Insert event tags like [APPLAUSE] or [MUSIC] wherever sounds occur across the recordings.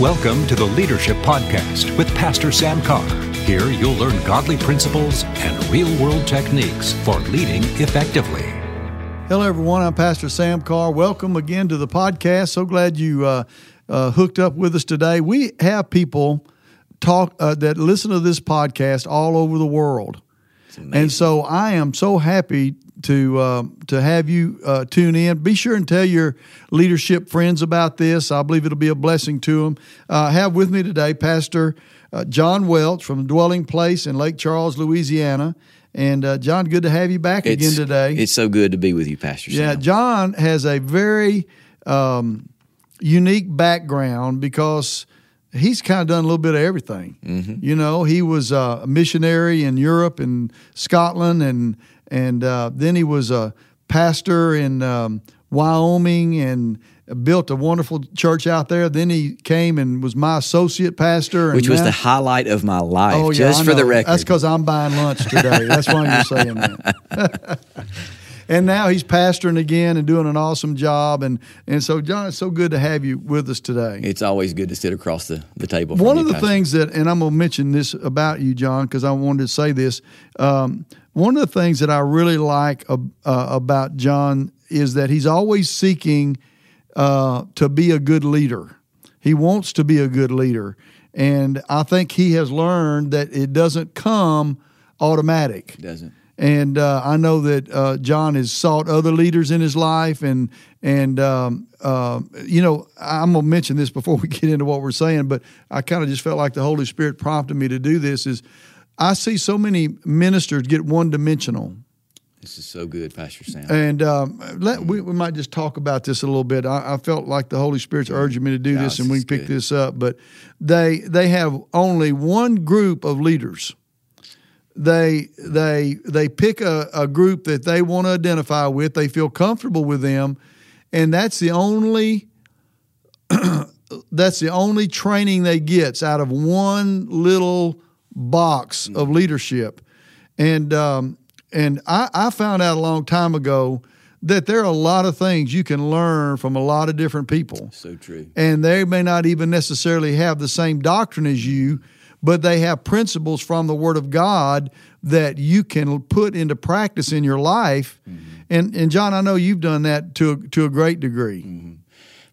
Welcome to the Leadership Podcast with Pastor Sam Carr. Here you'll learn godly principles and real world techniques for leading effectively. Hello, everyone. I'm Pastor Sam Carr. Welcome again to the podcast. So glad you uh, uh, hooked up with us today. We have people talk uh, that listen to this podcast all over the world, and so I am so happy to uh, to have you uh, tune in. Be sure and tell your leadership friends about this. I believe it'll be a blessing to them. Uh, have with me today Pastor uh, John Welch from Dwelling Place in Lake Charles, Louisiana. And uh, John, good to have you back It's- again today. It's so good to be with you, Pastor Yeah, Sam. John has a very um, unique background because he's kind of done a little bit of everything. Mm-hmm. You know, he was uh, a missionary in Europe and Scotland, and and uh, then he was a pastor in um, Wyoming and built a wonderful church out there. Then he came and was my associate pastor, and Which was the highlight of my life, Oh yeah, just for the record. That's because I'm buying lunch today. That's why you're saying that. [LAUGHS] and now he's pastoring again and doing an awesome job. And and so John, it's so good to have you with us today. it's always good to sit across the, the table. From you. One of the Pastor. things that, and I'm going to mention this about you, John, because I wanted to say this. Um, one of the things that I really like uh, uh, about John is that he's always seeking uh, to be a good leader. He wants to be a good leader. And I think he has learned that it doesn't come automatic. doesn't. And uh, I know that uh, John has sought other leaders in his life, and and um, uh, you know I'm gonna mention this before [LAUGHS] we get into what we're saying, but I kind of just felt like the Holy Spirit prompted me to do this. Is I see so many ministers get one dimensional, This is so good, Pastor Sam. and um, let, we, we might just talk about this a little bit. I, I felt like the Holy Spirit's urging me to do Yeah, this, and we this can pick good. this up. But they they have only one group of leaders. They they they pick a, a group that they want to identify with. They feel comfortable with them, and that's the only [CLEARS THROAT] that's the only training they gets out of one little box of leadership. And um, and I, I found out a long time ago that there are a lot of things you can learn from a lot of different people so true. and they may not even necessarily have the same doctrine as you, but they have principles from the Word of God that you can put into practice in your life. And and John, I know you've done that to a, to a great degree.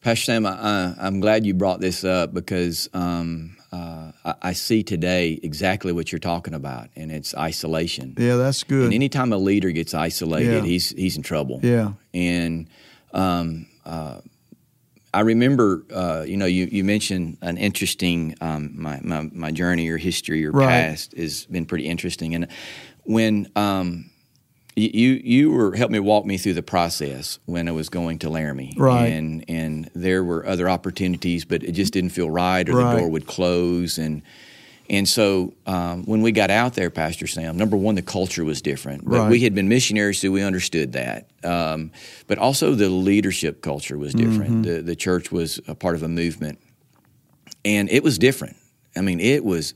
Pastor Sam, I, I'm glad you brought this up because um, uh, I, I see today exactly what you're talking about, and it's isolation. Yeah, that's good. And anytime a leader gets isolated, Yeah. he's he's in trouble. Yeah. And um, uh, I remember, uh, you know, you, you mentioned an interesting um, my, my my journey or history or Right. past has been pretty interesting. And when um, you you were helped me walk me through the process when I was going to Laramie, Right. And and there were other opportunities, but it just didn't feel right, or Right. the door would close, and and so um, when we got out there, Pastor Sam, number one, the culture was different. But Right. we had been missionaries, so we understood that. Um, but also the leadership culture was different. Mm-hmm. The, the church was a part of a movement, and it was different. I mean, it was.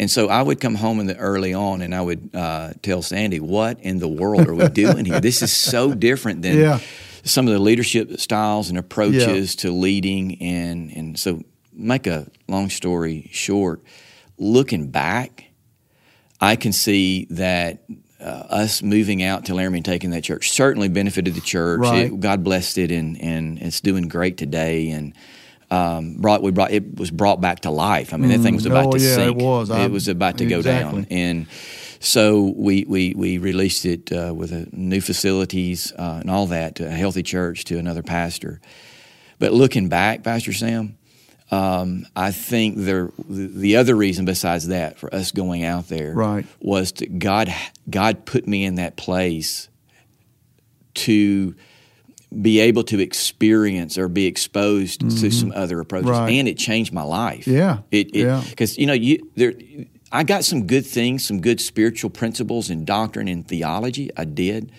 And so I would come home in the early on, and I would uh, tell Sandy, "What in the world are we [LAUGHS] doing here? This is so different than Yeah. some of the leadership styles and approaches to leading." And and so, make a long story short, looking back, I can see that uh, us moving out to Laramie and taking that church certainly benefited the church. Right. It- God blessed it, and and it's doing great today. And um, brought we brought it was brought back to life. I mean, that thing was about Oh, to yeah, it sink. was. I- It was about to go down, and so we we we released it uh, with a new facilities uh, and all that to a healthy church to another pastor. But looking back, Pastor Sam, um, I think there the other reason besides that for us going out there Right. was to God God put me in that place to be able to experience or be exposed to some other approaches, Mm-hmm. Right. and it changed my life. Yeah. it, it Yeah. because you know you there. I got some good things, some good spiritual principles and doctrine and theology. I did,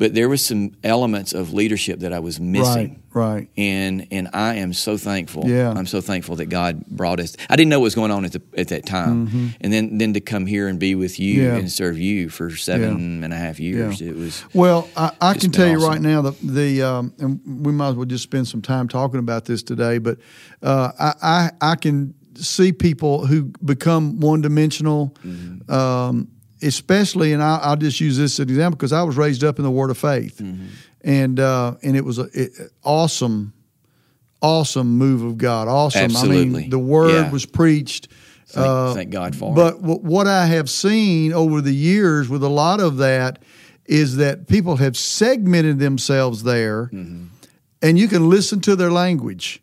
but there was some elements of leadership that I was missing. Right, right. And and I am so thankful. Yeah. I'm so thankful that God brought us. I didn't know what was going on at the, at that time, and then then to come here and be with you Mm-hmm. Yeah. and serve you for seven and a half years. Yeah. It was Well, I, I can tell you right now the the um, and we might as well just spend some time talking about this today. But uh, I, I I can see people who become one dimensional, Mm-hmm. um, especially, and I, I'll just use this as an example because I was raised up in the Word of Faith, Mm-hmm. and uh, and it was a it, awesome, awesome move of God. Awesome. I mean, the Word Yeah. was preached. thank, Uh, thank God for it. But w- what I have seen over the years with a lot of that is that people have segmented themselves there, Mm-hmm. and you can listen to their language,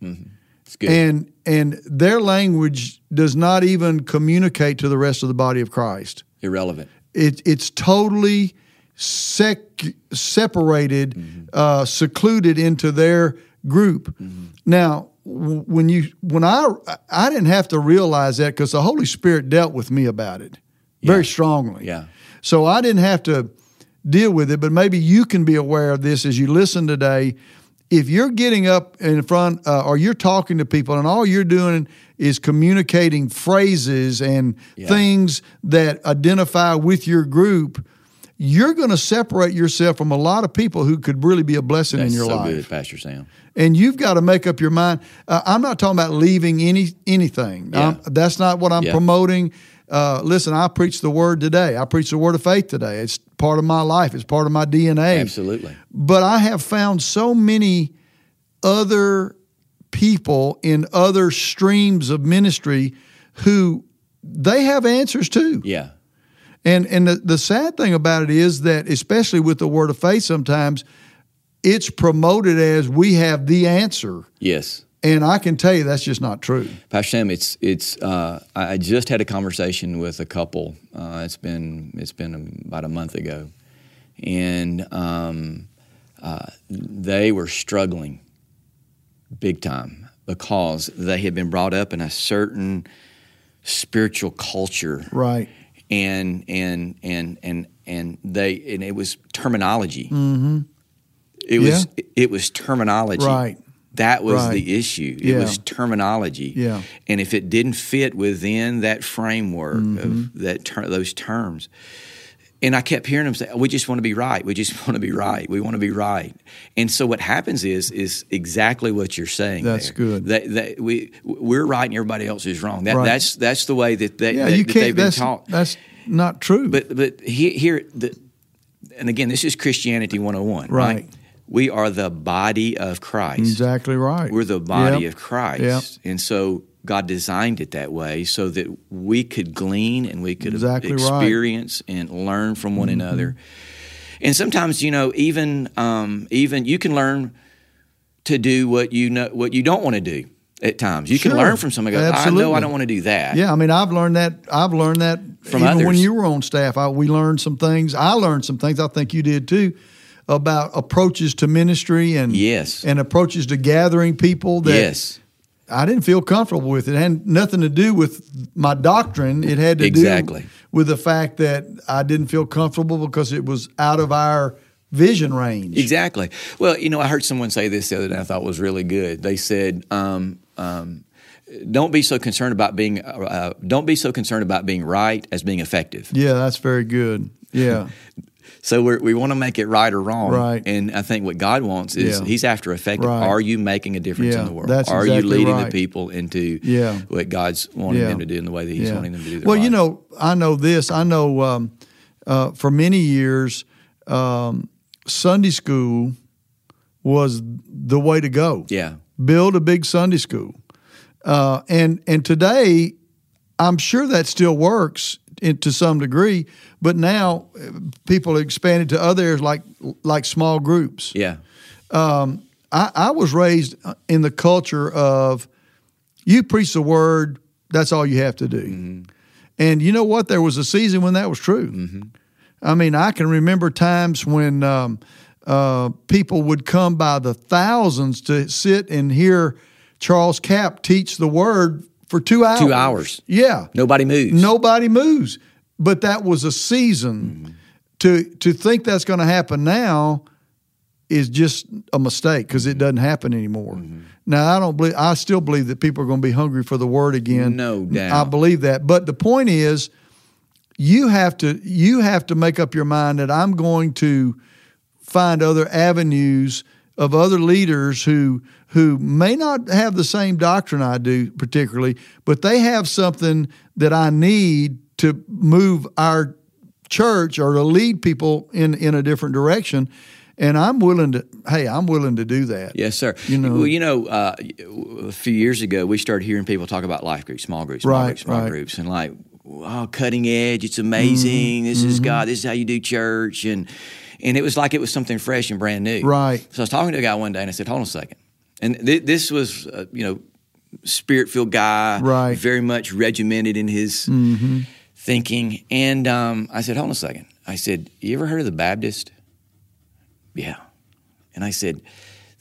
good. and and their language does not even communicate to the rest of the body of Christ. Irrelevant. It, it's totally sec- separated, Mm-hmm. uh, secluded into their group. Now, w- when you when I I didn't have to realize that because the Holy Spirit dealt with me about it very strongly. Yeah. So I didn't have to deal with it, but maybe you can be aware of this as you listen today. If you're getting up in front uh, or you're talking to people and all you're doing is communicating phrases and Yeah. things that identify with your group, you're going to separate yourself from a lot of people who could really be a blessing That's in your so life good, Pastor Sam. and you've got to make up your mind. Uh, I'm not talking about leaving any anything. Yeah. That's not what I'm Yeah. promoting. Uh, listen, I preach the word today. I preach the word of faith today. It's part of my life. It's part of my DNA. Absolutely. But I have found so many other people in other streams of ministry who they have answers too. Yeah. And and the, the sad thing about it is that especially with the word of faith sometimes it's promoted as we have the answer. Yes. And I can tell you that's just not true. Pastor Sam, it's it's. Uh, I just had a conversation with a couple. Uh, it's been it's been about a month ago, and um, uh, they were struggling big time because they had been brought up in a certain spiritual culture, Right. and and and and and they and it was terminology. Mm-hmm. It was it was terminology. Right. That was Right. the issue. It Yeah. was terminology. Yeah. And if it didn't fit within that framework Mm-hmm. of that ter- those terms, and I kept hearing them say, "We just want to be right. We just [LAUGHS] want to be right. We want to be right." And so what happens is is exactly what you're saying. That's there. good. That, that we we're right and everybody else is wrong. That, Right. That's that's the way that they Yeah, that, you that can't they've been that's taught. that's not true. But but he, here the and again this is Christianity 101, right? Right. We are the body of Christ. exactly right. We're the body Yep. of Christ. Yep. And so God designed it that way so that we could glean and we could Exactly right. Mm-hmm. experience and learn from one another. And sometimes, you know, even um, even you can learn to do what you know what you don't want to do at times. You Sure. can learn from somebody. Go, I know. I don't want to do that. Yeah, I mean, I've learned that. I've learned that From even when you were on staff. I, we learned some things. I learned some things. I think you did too, about approaches to ministry and Yes. and approaches to gathering people. That yes. I didn't feel comfortable with. It had nothing to do with my doctrine. It had to Exactly. do with the fact that I didn't feel comfortable because it was out of our vision range. Exactly. Well, you know, I heard someone say this the other day. I thought was really good. They said, um, um, "Don't be so concerned about being. Uh, uh, don't be so concerned about being right as being effective." Yeah, that's very good. Yeah, So we're, we want to make it right or wrong. Right. And I think what God wants is Yeah. He's after effective. Right. Are you making a difference Yeah, in the world? that's Are you leading right. the people into Yeah. what God's wanting them to do in the way that He's wanting them to do? Well, you know, I know this. I know um, uh, for many years, um, Sunday school was the way to go. Yeah. Build a big Sunday school, uh, and and today, I'm sure that still works in, to some degree. But now, uh, people expanded to other areas like like small groups. Yeah. I, I was raised in the culture of you preach the word, that's all you have to do. And you know what? There was a season when that was true. I mean, I can remember times when um, uh, people would come by the thousands to sit and hear Charles Capps teach the word for two hours. Two hours. Yeah. Nobody moves. Nobody moves. But that was a season. to to think that's going to happen now is just a mistake because it doesn't happen anymore. Mm-hmm. Now I don't believe I still believe that people are going to be hungry for the word again. No doubt. I believe that. But the point is you have to you have to make up your mind that I'm going to find other avenues of other leaders who who may not have the same doctrine I do particularly, but they have something that I need to move our church or to lead people in in a different direction. And I'm willing to. Hey, I'm willing to do that. Yes, sir. You know- well, you know, uh, a few years ago, we started hearing people talk about life groups, small groups, small Right, groups, small right. groups, and like, oh, cutting edge. It's amazing. This Mm-hmm. is God. This is how you do church, and and it was like it was something fresh and brand new. Right. So I was talking to a guy one day, and I said, "Hold on a second. And th- this was, uh, you know, spirit filled guy, Right. Mm-hmm. Very much regimented in his thinking. And um, I said, "Hold on a second. I said, "You ever heard of the Baptist?" Yeah. And I said,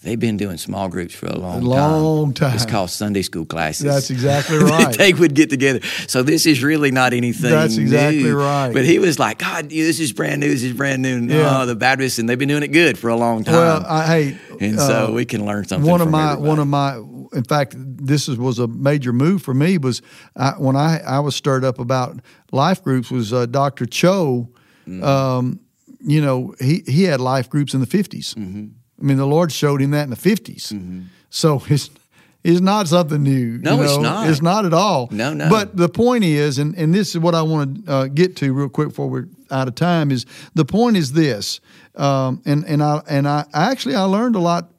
they've been doing small groups for a long, long time. It's called Sunday school classes. That's exactly [LAUGHS] right. they would get together. So this is really not anything. That's exactly new. right. But he was like, God, this is brand new. This is brand new. Yeah. the Baptists, and they've been doing it good for a long time. Well, I, hey, and so uh, we can learn something. one of from my everybody. one of my in fact this is, was a major move for me was I, when I, I was stirred up about life groups was uh, dr cho Mm-hmm. um, you know he, he had life groups in the 50s Mm-hmm. I mean the lord showed him that in the 50s so it's it's not something new No, you it's not. it's not at all No, no. but the point is and, and this is what i want to uh, get to real quick before we're out of time is the point is this um, and and i and i actually i learned a lot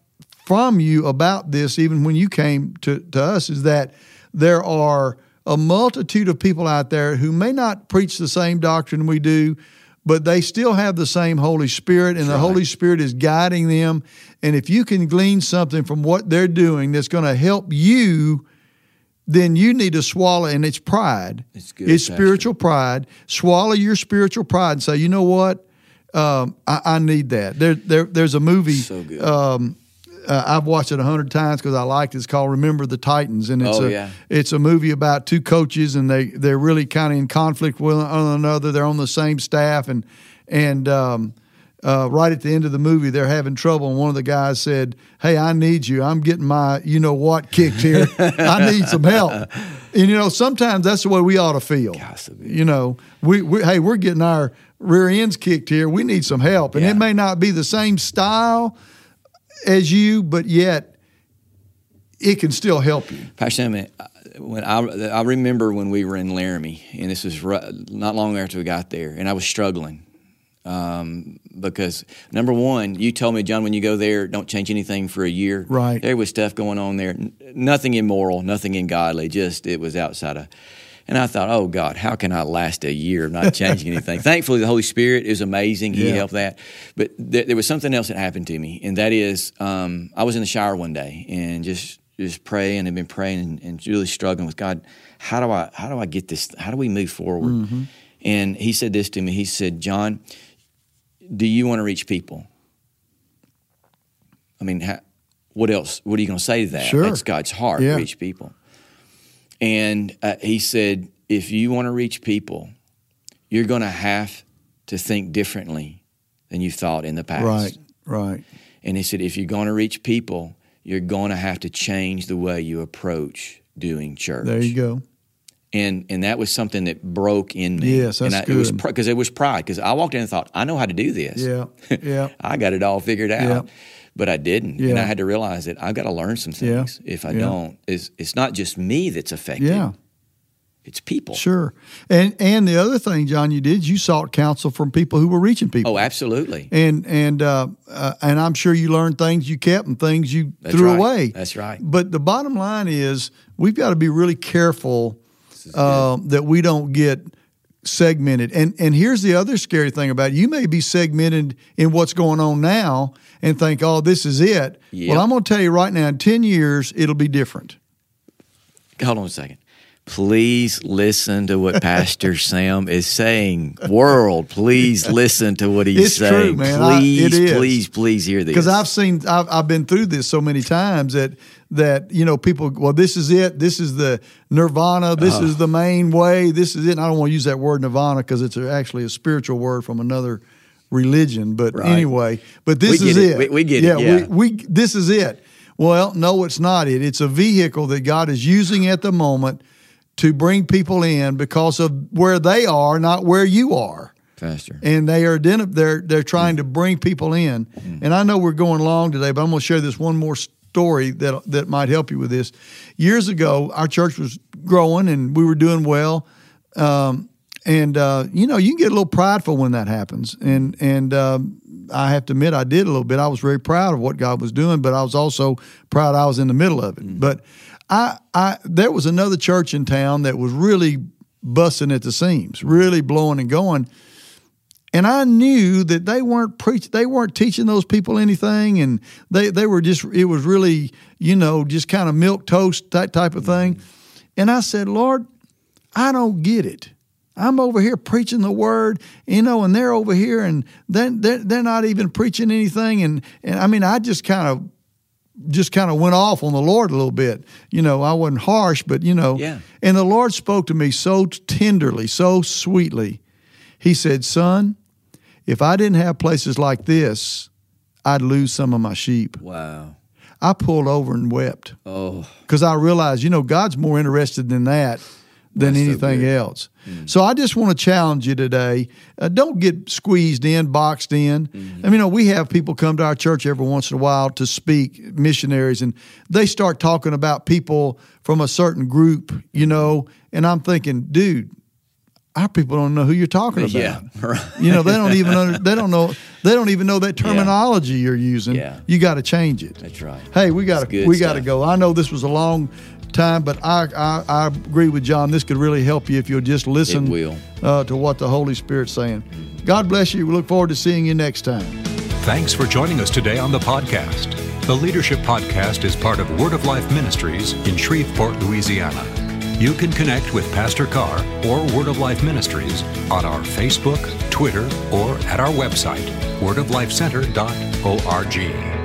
from you about this, even when you came to, to us, is that there are a multitude of people out there who may not preach the same doctrine we do, but they still have the same Holy Spirit, and the Holy Spirit is guiding them. And if you can glean something from what they're doing that's going to help you, then you need to swallow, and it's pride. It's good, It's spiritual pride. Swallow your spiritual pride and say, you know what? Um, I, I need that. There, there, there's a movie. So good. Um, uh, I've watched it a hundred times because I liked it. It's called Remember the Titans, and it's Oh, a yeah. it's a movie about two coaches, and they they're really kind of in conflict with one another. They're on the same staff, and and um, uh, right at the end of the movie, they're having trouble, and one of the guys said, "Hey, I need you. I'm getting my you know what kicked here. I need some help." And you know, sometimes that's the way we ought to feel. Good. You know, we, we hey, we're getting our rear ends kicked here. We need some help, and Yeah. it may not be the same style as you, but yet it can still help you. Pastor Sam, when I, I remember when we were in Laramie, and this was not long after we got there, and I was struggling um, because number one, you told me, John, when you go there, don't change anything for a year. Right. There was stuff going on there, n- nothing immoral, nothing ungodly, just it was outside of. And I thought, oh God, how can I last a year of not [LAUGHS] changing anything? Thankfully, the Holy Spirit is amazing. He Yeah. helped that. But there, there was something else that happened to me, and that is, um, I was in the shower one day and just just praying and been praying and, and really struggling with God. How do I how do I get this? How do we move forward? And He said this to me. He said, John, do you want to reach people? I mean, how, what else? What are you going to say to that? Sure. That's God's heart. Yeah. Reach people. And uh, he said, if you want to reach people, you're going to have to think differently than you thought in the past. Right, right. And he said, if you're going to reach people, you're going to have to change the way you approach doing church. There you go. And and that was something that broke in me. Yes, that's and I, It was good. because it was pride. Because I walked in and thought, I know how to do this. Yeah, yeah. [LAUGHS] I got it all figured out. Yeah. But I didn't, and I had to realize that I've got to learn some Yeah. things. If I Yeah. don't, it's, it's not just me that's affected. Yeah. it's people. Sure. And and the other thing, John, you did you sought counsel from people who were reaching people. Oh, absolutely. and and uh, uh, and I'm sure you learned things you kept and things you That's threw right. away. That's right. But the bottom line is we've got to be really careful uh, that we don't get segmented. And and here's the other scary thing about it. You may be segmented in what's going on now and think, oh, this is it. Yep. Well, I'm going to tell you right now, in 10 years, it'll be different. Hold on a second. Please listen to what Pastor [LAUGHS] Sam is saying. World, please listen to what he's It's true, saying. man. I- Please, is. please, please hear this. because I've seen I've, I've been through this so many times that that you know people well this is it this is the nirvana this uh-huh. is the main way this is it and I don't want to use that word nirvana because it's a, actually a spiritual word from another religion. But Right. anyway, but this is it. it. We- we get it, yeah. We, we this is it. Well, no, it's not it. It's a vehicle that God is using at the moment to bring people in because of where they are, not where you are Pastor. and they are identi- they're they're trying to bring people in. And I know we're going long today, but I'm going to share this one more story that that might help you with this. Years ago, our church was growing and we were doing well. Um, and uh, you know, you can get a little prideful when that happens. And and um, I have to admit, I did a little bit. I was very proud of what God was doing, but I was also proud I was in the middle of it. But I, I there was another church in town that was really busting at the seams, really blowing and going. And I knew that they weren't preaching, they weren't teaching those people anything and they, they were just it was really, you know, just kind of milk toast, that type of thing. And I said, Lord, I don't get it. I'm over here preaching the word, you know, and they're over here and then they're, they're not even preaching anything. And, and I mean, I just kind of just kind of went off on the Lord a little bit. You know, I wasn't harsh, but you know, Yeah. and the Lord spoke to me so tenderly, so sweetly. He said, Son, if I didn't have places like this, I'd lose some of my sheep. Wow. I pulled over and wept Oh, because I realized, you know, God's more interested in that than That's so anything good. else. So I just want to challenge you today. Uh, don't get squeezed in, boxed in. Mm-hmm. I mean, you know, we have people come to our church every once in a while to speak, missionaries, and they start talking about people from a certain group, you know, and I'm thinking, dude, our people don't know who you're talking about. yeah. [LAUGHS] Right. You know, they don't even under, they don't know they don't even know that terminology you're using. Yeah. You got to change it. That's right. Hey, we got to we got to go. I know this was a long time, but I, I I agree with John. This could really help you if you'll just listen will. Uh, to what the Holy Spirit's saying. God bless you. We look forward to seeing you next time. Thanks for joining us today on the podcast. The Leadership Podcast is part of Word of Life Ministries in Shreveport, Louisiana. You can connect with Pastor Carr or Word of Life Ministries on our Facebook, Twitter, or at our website, wordoflifecenter.org.